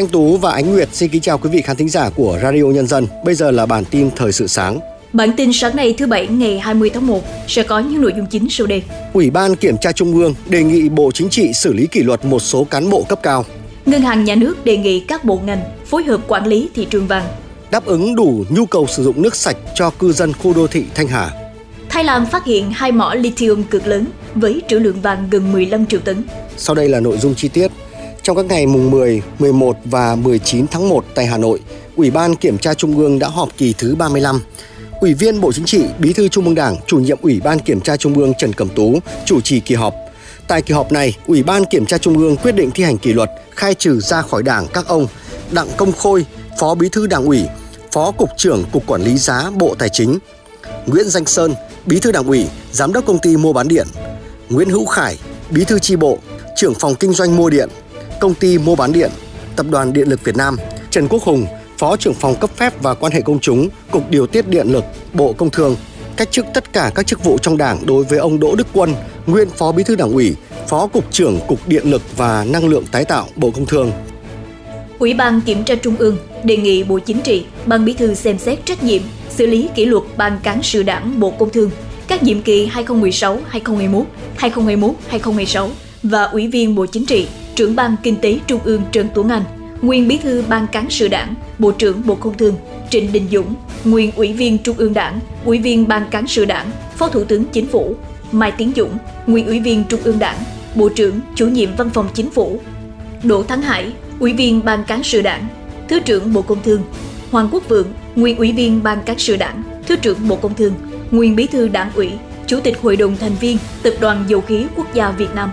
Thanh Tú và Ánh Nguyệt xin kính chào quý vị khán thính giả của Radio Nhân dân. Bây giờ là bản tin thời sự sáng. Bản tin sáng nay thứ Bảy ngày 20 tháng 1 sẽ có những nội dung chính sau đây. Ủy ban Kiểm tra Trung ương đề nghị Bộ Chính trị xử lý kỷ luật một số cán bộ cấp cao. Ngân hàng Nhà nước đề nghị các bộ ngành phối hợp quản lý thị trường vàng. Đáp ứng đủ nhu cầu sử dụng nước sạch cho cư dân khu đô thị Thanh Hà. Thái Lan phát hiện hai mỏ lithium cực lớn với trữ lượng vàng gần 15 triệu tấn. Sau đây là nội dung chi tiết. Trong các ngày mùng 10, 11 và 19 tháng 1 tại Hà Nội, Ủy ban Kiểm tra Trung ương đã họp kỳ thứ 35. Ủy viên Bộ Chính trị, Bí thư Trung ương Đảng, chủ nhiệm Ủy ban Kiểm tra Trung ương Trần Cẩm Tú chủ trì kỳ họp. Tại kỳ họp này, Ủy ban Kiểm tra Trung ương quyết định thi hành kỷ luật, khai trừ ra khỏi Đảng các ông Đặng Công Khôi, Phó Bí thư Đảng ủy, Phó Cục trưởng Cục Quản lý giá Bộ Tài chính, Nguyễn Danh Sơn, Bí thư Đảng ủy, Giám đốc Công ty Mua bán điện, Nguyễn Hữu Khải, Bí thư chi bộ, trưởng phòng kinh doanh mua điện, Công ty Mua bán điện, Tập đoàn Điện lực Việt Nam, Trần Quốc Hùng, Phó trưởng phòng cấp phép và quan hệ công chúng, Cục Điều tiết Điện lực, Bộ Công Thương, cách chức tất cả các chức vụ trong Đảng đối với ông Đỗ Đức Quân, nguyên Phó Bí thư Đảng ủy, Phó Cục trưởng Cục Điện lực và Năng lượng tái tạo, Bộ Công Thương. Ủy ban Kiểm tra Trung ương đề nghị Bộ Chính trị, Ban Bí thư xem xét trách nhiệm, xử lý kỷ luật Ban cán sự Đảng Bộ Công Thương các nhiệm kỳ 2016-2021, 2021-2026 và Ủy viên Bộ Chính trị, trưởng Ban Kinh tế Trung ương Trần Tuấn Anh, nguyên Bí thư Ban cán sự Đảng, Bộ trưởng Bộ Công Thương Trịnh Đình Dũng, nguyên Ủy viên Trung ương Đảng, Ủy viên Ban cán sự Đảng, Phó Thủ tướng Chính phủ Mai Tiến Dũng, nguyên Ủy viên Trung ương Đảng, Bộ trưởng, Chủ nhiệm Văn phòng Chính phủ Đỗ Thắng Hải, Ủy viên Ban cán sự Đảng, Thứ trưởng Bộ Công Thương Hoàng Quốc Vượng, nguyên Ủy viên Ban cán sự Đảng, Thứ trưởng Bộ Công Thương nguyên bí thư đảng ủy, chủ tịch hội đồng thành viên Tập đoàn Dầu khí Quốc gia Việt Nam.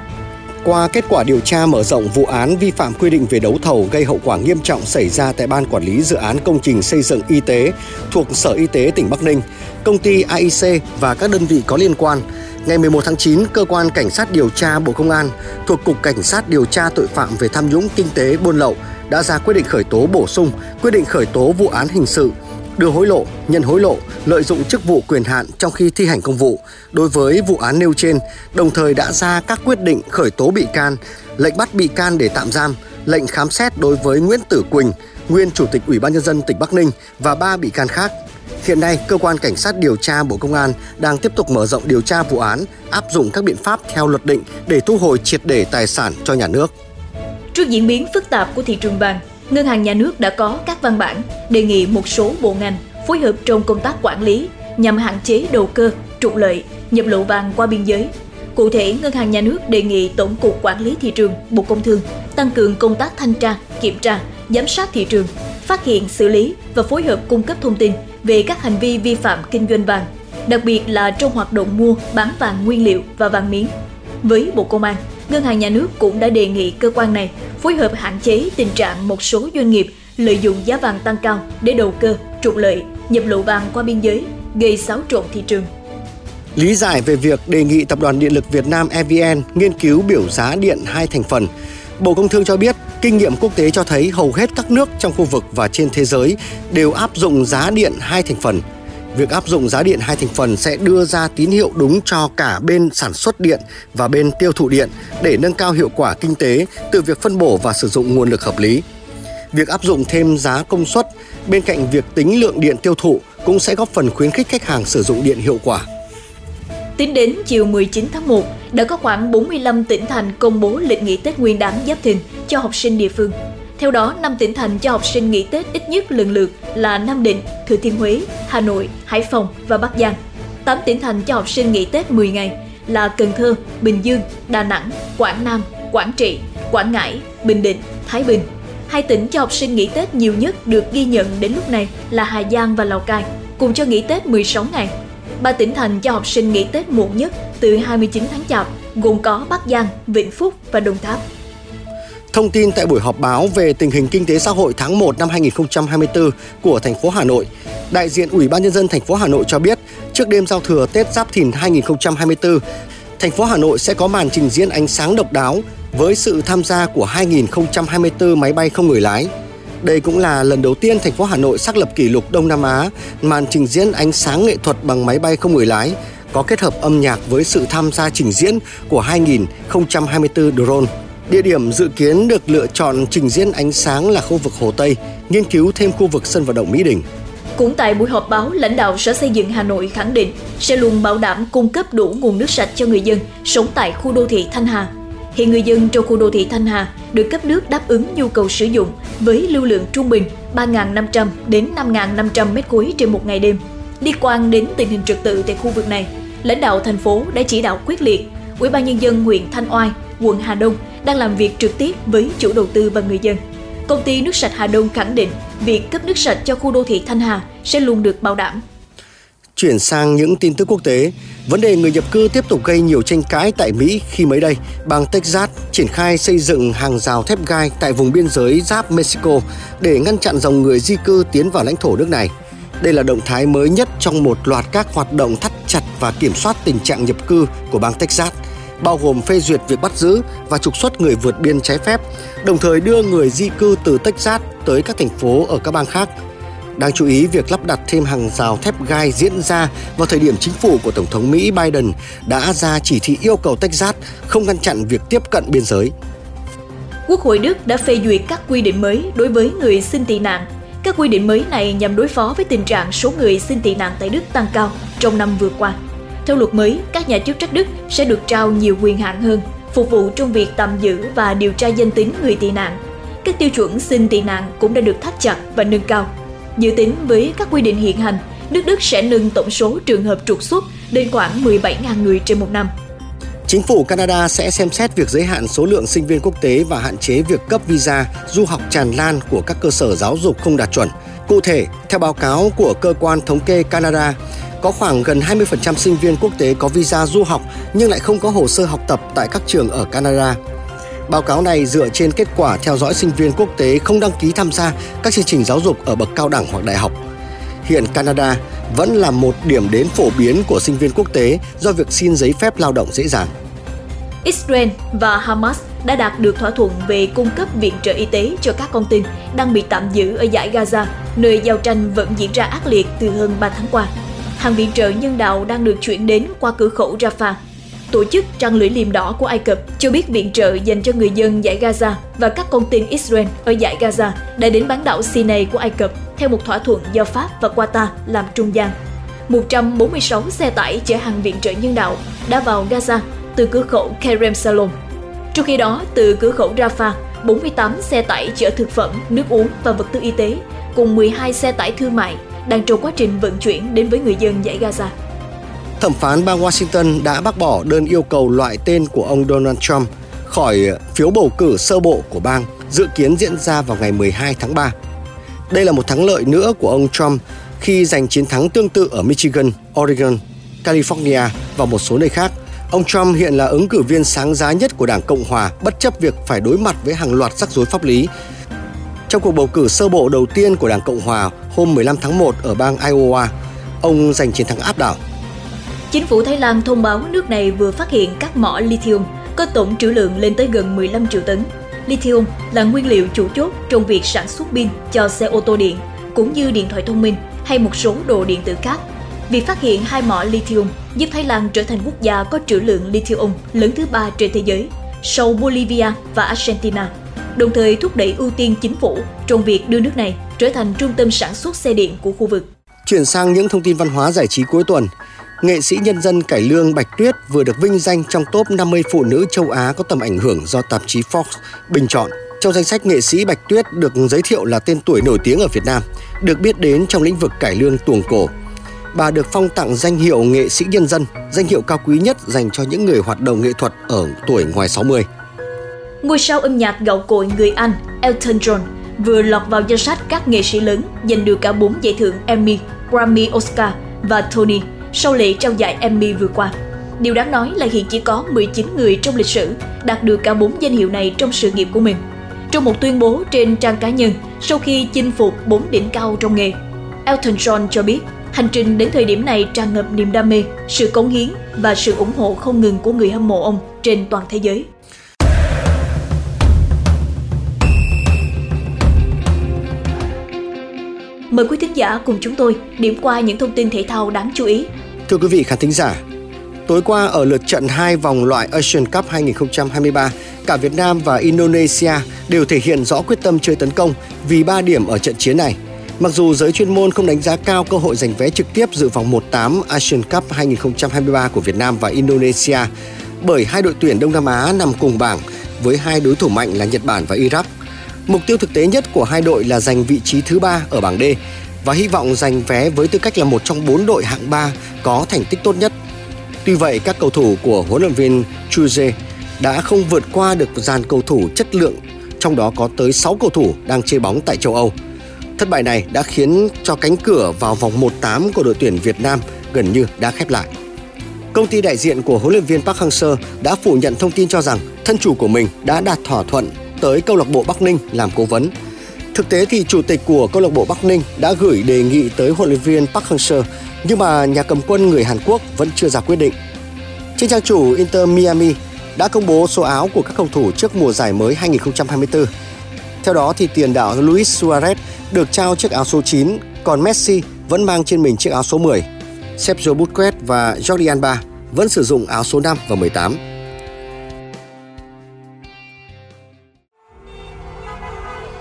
Qua kết quả điều tra mở rộng vụ án vi phạm quy định về đấu thầu gây hậu quả nghiêm trọng xảy ra tại Ban Quản lý Dự án Công trình Xây dựng Y tế thuộc Sở Y tế tỉnh Bắc Ninh, công ty AIC và các đơn vị có liên quan, ngày 11 tháng 9, Cơ quan Cảnh sát điều tra Bộ Công an thuộc Cục Cảnh sát điều tra tội phạm về tham nhũng kinh tế buôn lậu đã ra quyết định khởi tố bổ sung, quyết định khởi tố vụ án hình sự đưa hối lộ, nhận hối lộ, lợi dụng chức vụ quyền hạn trong khi thi hành công vụ. Đối với vụ án nêu trên, đồng thời đã ra các quyết định khởi tố bị can, lệnh bắt bị can để tạm giam, lệnh khám xét đối với Nguyễn Tử Quỳnh, nguyên Chủ tịch Ủy ban nhân dân tỉnh Bắc Ninh và ba bị can khác. Hiện nay, cơ quan cảnh sát điều tra Bộ Công an đang tiếp tục mở rộng điều tra vụ án, áp dụng các biện pháp theo luật định để thu hồi triệt để tài sản cho nhà nước. Trước diễn biến phức tạp của thị trường vàng, Ngân hàng Nhà nước đã có các văn bản đề nghị một số bộ ngành phối hợp trong công tác quản lý nhằm hạn chế đầu cơ, trục lợi, nhập lậu vàng qua biên giới. Cụ thể, Ngân hàng Nhà nước đề nghị Tổng cục Quản lý thị trường, Bộ Công Thương tăng cường công tác thanh tra, kiểm tra, giám sát thị trường, phát hiện, xử lý và phối hợp cung cấp thông tin về các hành vi vi phạm kinh doanh vàng, đặc biệt là trong hoạt động mua, bán vàng nguyên liệu và vàng miếng. Với Bộ Công an, Ngân hàng Nhà nước cũng đã đề nghị cơ quan này phối hợp hạn chế tình trạng một số doanh nghiệp lợi dụng giá vàng tăng cao để đầu cơ, trục lợi, nhập lậu vàng qua biên giới, gây xáo trộn thị trường. Lý giải về việc đề nghị Tập đoàn Điện lực Việt Nam EVN nghiên cứu biểu giá điện hai thành phần, Bộ Công Thương cho biết kinh nghiệm quốc tế cho thấy hầu hết các nước trong khu vực và trên thế giới đều áp dụng giá điện hai thành phần – việc áp dụng giá điện hai thành phần sẽ đưa ra tín hiệu đúng cho cả bên sản xuất điện và bên tiêu thụ điện để nâng cao hiệu quả kinh tế từ việc phân bổ và sử dụng nguồn lực hợp lý. Việc áp dụng thêm giá công suất bên cạnh việc tính lượng điện tiêu thụ cũng sẽ góp phần khuyến khích khách hàng sử dụng điện hiệu quả. Tính đến chiều 19 tháng 1, đã có khoảng 45 tỉnh thành công bố lịch nghỉ Tết Nguyên đán Giáp Thìn cho học sinh địa phương. Theo đó, 5 tỉnh thành cho học sinh nghỉ Tết ít nhất lần lượt là Nam Định, Thừa Thiên Huế, Hà Nội, Hải Phòng và Bắc Giang. 8 tỉnh thành cho học sinh nghỉ Tết 10 ngày là Cần Thơ, Bình Dương, Đà Nẵng, Quảng Nam, Quảng Trị, Quảng Ngãi, Bình Định, Thái Bình. Hai tỉnh cho học sinh nghỉ Tết nhiều nhất được ghi nhận đến lúc này là Hà Giang và Lào Cai, cùng cho nghỉ Tết 16 ngày. Ba tỉnh thành cho học sinh nghỉ Tết muộn nhất từ 29 tháng Chạp gồm có Bắc Giang, Vĩnh Phúc và Đồng Tháp. Thông tin tại buổi họp báo về tình hình kinh tế xã hội tháng 1 năm 2024 của thành phố Hà Nội, đại diện Ủy ban nhân dân thành phố Hà Nội cho biết, trước đêm giao thừa Tết Giáp Thìn 2024, thành phố Hà Nội sẽ có màn trình diễn ánh sáng độc đáo với sự tham gia của 2024 máy bay không người lái. Đây cũng là lần đầu tiên thành phố Hà Nội xác lập kỷ lục Đông Nam Á màn trình diễn ánh sáng nghệ thuật bằng máy bay không người lái có kết hợp âm nhạc với sự tham gia trình diễn của 2024 drone. Địa điểm dự kiến được lựa chọn trình diễn ánh sáng là khu vực Hồ Tây, nghiên cứu thêm khu vực sân vận động Mỹ Đình. Cũng tại buổi họp báo, lãnh đạo Sở Xây dựng Hà Nội khẳng định sẽ luôn bảo đảm cung cấp đủ nguồn nước sạch cho người dân sống tại khu đô thị Thanh Hà. Hiện người dân trong khu đô thị Thanh Hà được cấp nước đáp ứng nhu cầu sử dụng với lưu lượng trung bình 3.500 đến 5.500 m khối trên một ngày đêm. Liên quan đến tình hình trật tự tại khu vực này, lãnh đạo thành phố đã chỉ đạo quyết liệt Ủy ban nhân dân huyện Thanh Oai, quận Hà Đông đang làm việc trực tiếp với chủ đầu tư và người dân. Công ty nước sạch Hà Đông khẳng định việc cấp nước sạch cho khu đô thị Thanh Hà sẽ luôn được bảo đảm. Chuyển sang những tin tức quốc tế, vấn đề người nhập cư tiếp tục gây nhiều tranh cãi tại Mỹ khi mới đây, bang Texas triển khai xây dựng hàng rào thép gai tại vùng biên giới giáp Mexico để ngăn chặn dòng người di cư tiến vào lãnh thổ nước này. Đây là động thái mới nhất trong một loạt các hoạt động thắt chặt và kiểm soát tình trạng nhập cư của bang Texas – bao gồm phê duyệt việc bắt giữ và trục xuất người vượt biên trái phép, đồng thời đưa người di cư từ Texas tới các thành phố ở các bang khác. Đáng chú ý, việc lắp đặt thêm hàng rào thép gai diễn ra vào thời điểm chính phủ của Tổng thống Mỹ Biden đã ra chỉ thị yêu cầu Texas không ngăn chặn việc tiếp cận biên giới. Quốc hội Đức đã phê duyệt các quy định mới đối với người xin tị nạn. Các quy định mới này nhằm đối phó với tình trạng số người xin tị nạn tại Đức tăng cao trong năm vừa qua. Theo luật mới, các nhà chức trách Đức sẽ được trao nhiều quyền hạn hơn, phục vụ trong việc tạm giữ và điều tra danh tính người tị nạn. Các tiêu chuẩn xin tị nạn cũng đã được thắt chặt và nâng cao. Dự tính với các quy định hiện hành, nước Đức sẽ nâng tổng số trường hợp trục xuất lên khoảng 17.000 người trên một năm. Chính phủ Canada sẽ xem xét việc giới hạn số lượng sinh viên quốc tế và hạn chế việc cấp visa du học tràn lan của các cơ sở giáo dục không đạt chuẩn. Cụ thể, theo báo cáo của cơ quan thống kê Canada, có khoảng gần 20% sinh viên quốc tế có visa du học nhưng lại không có hồ sơ học tập tại các trường ở Canada. Báo cáo này dựa trên kết quả theo dõi sinh viên quốc tế không đăng ký tham gia các chương trình giáo dục ở bậc cao đẳng hoặc đại học. Hiện Canada vẫn là một điểm đến phổ biến của sinh viên quốc tế do việc xin giấy phép lao động dễ dàng. Israel và Hamas đã đạt được thỏa thuận về cung cấp viện trợ y tế cho các con tin đang bị tạm giữ ở giải Gaza, nơi giao tranh vẫn diễn ra ác liệt từ hơn 3 tháng qua hàng viện trợ nhân đạo đang được chuyển đến qua cửa khẩu Rafah. Tổ chức Trăng lưỡi liềm đỏ của Ai Cập cho biết viện trợ dành cho người dân giải Gaza và các con tin Israel ở giải Gaza đã đến bán đảo Sinai của Ai Cập theo một thỏa thuận do Pháp và Qatar làm trung gian. 146 xe tải chở hàng viện trợ nhân đạo đã vào Gaza từ cửa khẩu Kerem Salom. Trong khi đó, từ cửa khẩu Rafah, 48 xe tải chở thực phẩm, nước uống và vật tư y tế cùng 12 xe tải thương mại đang trong quá trình vận chuyển đến với người dân giải Gaza. Thẩm phán bang Washington đã bác bỏ đơn yêu cầu loại tên của ông Donald Trump khỏi phiếu bầu cử sơ bộ của bang dự kiến diễn ra vào ngày 12 tháng 3. Đây là một thắng lợi nữa của ông Trump khi giành chiến thắng tương tự ở Michigan, Oregon, California và một số nơi khác. Ông Trump hiện là ứng cử viên sáng giá nhất của Đảng Cộng hòa bất chấp việc phải đối mặt với hàng loạt rắc rối pháp lý trong cuộc bầu cử sơ bộ đầu tiên của Đảng Cộng hòa hôm 15 tháng 1 ở bang Iowa, ông giành chiến thắng áp đảo. Chính phủ Thái Lan thông báo nước này vừa phát hiện các mỏ lithium có tổng trữ lượng lên tới gần 15 triệu tấn. Lithium là nguyên liệu chủ chốt trong việc sản xuất pin cho xe ô tô điện, cũng như điện thoại thông minh hay một số đồ điện tử khác. Việc phát hiện hai mỏ lithium giúp Thái Lan trở thành quốc gia có trữ lượng lithium lớn thứ ba trên thế giới, sau Bolivia và Argentina đồng thời thúc đẩy ưu tiên chính phủ trong việc đưa nước này trở thành trung tâm sản xuất xe điện của khu vực. Chuyển sang những thông tin văn hóa giải trí cuối tuần. Nghệ sĩ nhân dân cải lương Bạch Tuyết vừa được vinh danh trong top 50 phụ nữ châu Á có tầm ảnh hưởng do tạp chí Forbes bình chọn. Trong danh sách nghệ sĩ Bạch Tuyết được giới thiệu là tên tuổi nổi tiếng ở Việt Nam, được biết đến trong lĩnh vực cải lương tuồng cổ. Bà được phong tặng danh hiệu nghệ sĩ nhân dân, danh hiệu cao quý nhất dành cho những người hoạt động nghệ thuật ở tuổi ngoài 60. Ngôi sao âm nhạc gạo cội người Anh Elton John vừa lọt vào danh sách các nghệ sĩ lớn giành được cả 4 giải thưởng Emmy, Grammy, Oscar và Tony sau lễ trao giải Emmy vừa qua. Điều đáng nói là hiện chỉ có 19 người trong lịch sử đạt được cả 4 danh hiệu này trong sự nghiệp của mình. Trong một tuyên bố trên trang cá nhân sau khi chinh phục 4 đỉnh cao trong nghề, Elton John cho biết hành trình đến thời điểm này tràn ngập niềm đam mê, sự cống hiến và sự ủng hộ không ngừng của người hâm mộ ông trên toàn thế giới. Mời quý thính giả cùng chúng tôi điểm qua những thông tin thể thao đáng chú ý. Thưa quý vị khán thính giả, tối qua ở lượt trận 2 vòng loại Asian Cup 2023, cả Việt Nam và Indonesia đều thể hiện rõ quyết tâm chơi tấn công vì 3 điểm ở trận chiến này. Mặc dù giới chuyên môn không đánh giá cao cơ hội giành vé trực tiếp dự vòng 1-8 Asian Cup 2023 của Việt Nam và Indonesia, bởi hai đội tuyển Đông Nam Á nằm cùng bảng với hai đối thủ mạnh là Nhật Bản và Iraq. Mục tiêu thực tế nhất của hai đội là giành vị trí thứ ba ở bảng D và hy vọng giành vé với tư cách là một trong bốn đội hạng 3 có thành tích tốt nhất. Tuy vậy, các cầu thủ của huấn luyện viên Chuze đã không vượt qua được dàn cầu thủ chất lượng, trong đó có tới 6 cầu thủ đang chơi bóng tại châu Âu. Thất bại này đã khiến cho cánh cửa vào vòng 1-8 của đội tuyển Việt Nam gần như đã khép lại. Công ty đại diện của huấn luyện viên Park Hang-seo đã phủ nhận thông tin cho rằng thân chủ của mình đã đạt thỏa thuận tới câu lạc bộ Bắc Ninh làm cố vấn. Thực tế thì chủ tịch của câu lạc bộ Bắc Ninh đã gửi đề nghị tới huấn luyện viên Park Hang-seo nhưng mà nhà cầm quân người Hàn Quốc vẫn chưa ra quyết định. Trên trang chủ Inter Miami đã công bố số áo của các cầu thủ trước mùa giải mới 2024. Theo đó thì tiền đạo Luis Suarez được trao chiếc áo số 9, còn Messi vẫn mang trên mình chiếc áo số 10. Sergio Busquets và Jordi Alba vẫn sử dụng áo số 5 và 18.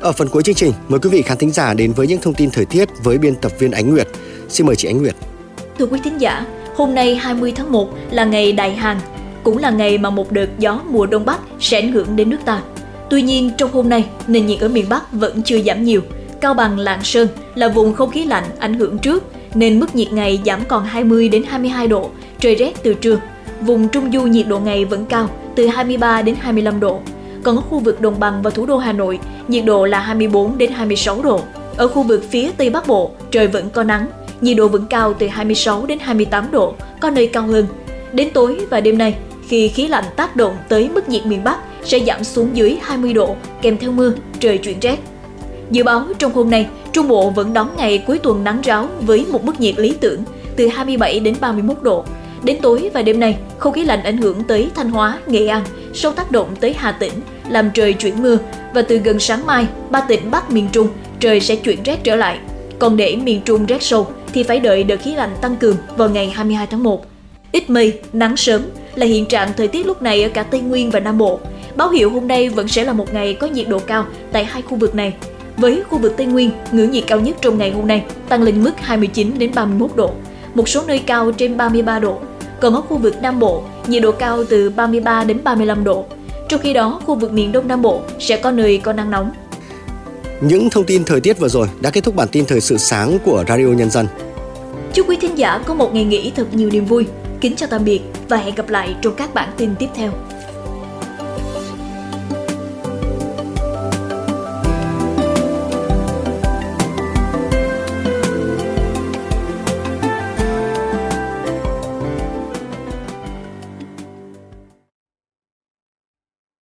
Ở phần cuối chương trình, mời quý vị khán thính giả đến với những thông tin thời tiết với biên tập viên Ánh Nguyệt. Xin mời chị Ánh Nguyệt. Thưa quý thính giả, hôm nay 20 tháng 1 là ngày Đại Hàn, cũng là ngày mà một đợt gió mùa Đông Bắc sẽ ảnh hưởng đến nước ta. Tuy nhiên, trong hôm nay, nền nhiệt ở miền Bắc vẫn chưa giảm nhiều. Cao bằng Lạng Sơn là vùng không khí lạnh ảnh hưởng trước, nên mức nhiệt ngày giảm còn 20 đến 22 độ, trời rét từ trưa. Vùng Trung Du nhiệt độ ngày vẫn cao, từ 23 đến 25 độ. Còn ở khu vực đồng bằng và thủ đô Hà Nội, nhiệt độ là 24 đến 26 độ. Ở khu vực phía Tây Bắc Bộ, trời vẫn có nắng, nhiệt độ vẫn cao từ 26 đến 28 độ, có nơi cao hơn. Đến tối và đêm nay, khi khí lạnh tác động tới mức nhiệt miền Bắc sẽ giảm xuống dưới 20 độ, kèm theo mưa, trời chuyển rét. Dự báo trong hôm nay, Trung Bộ vẫn đón ngày cuối tuần nắng ráo với một mức nhiệt lý tưởng từ 27 đến 31 độ. Đến tối và đêm nay, không khí lạnh ảnh hưởng tới Thanh Hóa, Nghệ An, sâu tác động tới Hà Tĩnh, làm trời chuyển mưa và từ gần sáng mai, ba tỉnh Bắc miền Trung trời sẽ chuyển rét trở lại. Còn để miền Trung rét sâu thì phải đợi đợt khí lạnh tăng cường vào ngày 22 tháng 1. Ít mây, nắng sớm là hiện trạng thời tiết lúc này ở cả Tây Nguyên và Nam Bộ. Báo hiệu hôm nay vẫn sẽ là một ngày có nhiệt độ cao tại hai khu vực này. Với khu vực Tây Nguyên, ngưỡng nhiệt cao nhất trong ngày hôm nay tăng lên mức 29 đến 31 độ, một số nơi cao trên 33 độ. Còn ở khu vực Nam Bộ, nhiệt độ cao từ 33 đến 35 độ. Trong khi đó, khu vực miền Đông Nam Bộ sẽ có nơi có nắng nóng. Những thông tin thời tiết vừa rồi đã kết thúc bản tin thời sự sáng của Radio Nhân dân. Chúc quý thính giả có một ngày nghỉ thật nhiều niềm vui. Kính chào tạm biệt và hẹn gặp lại trong các bản tin tiếp theo.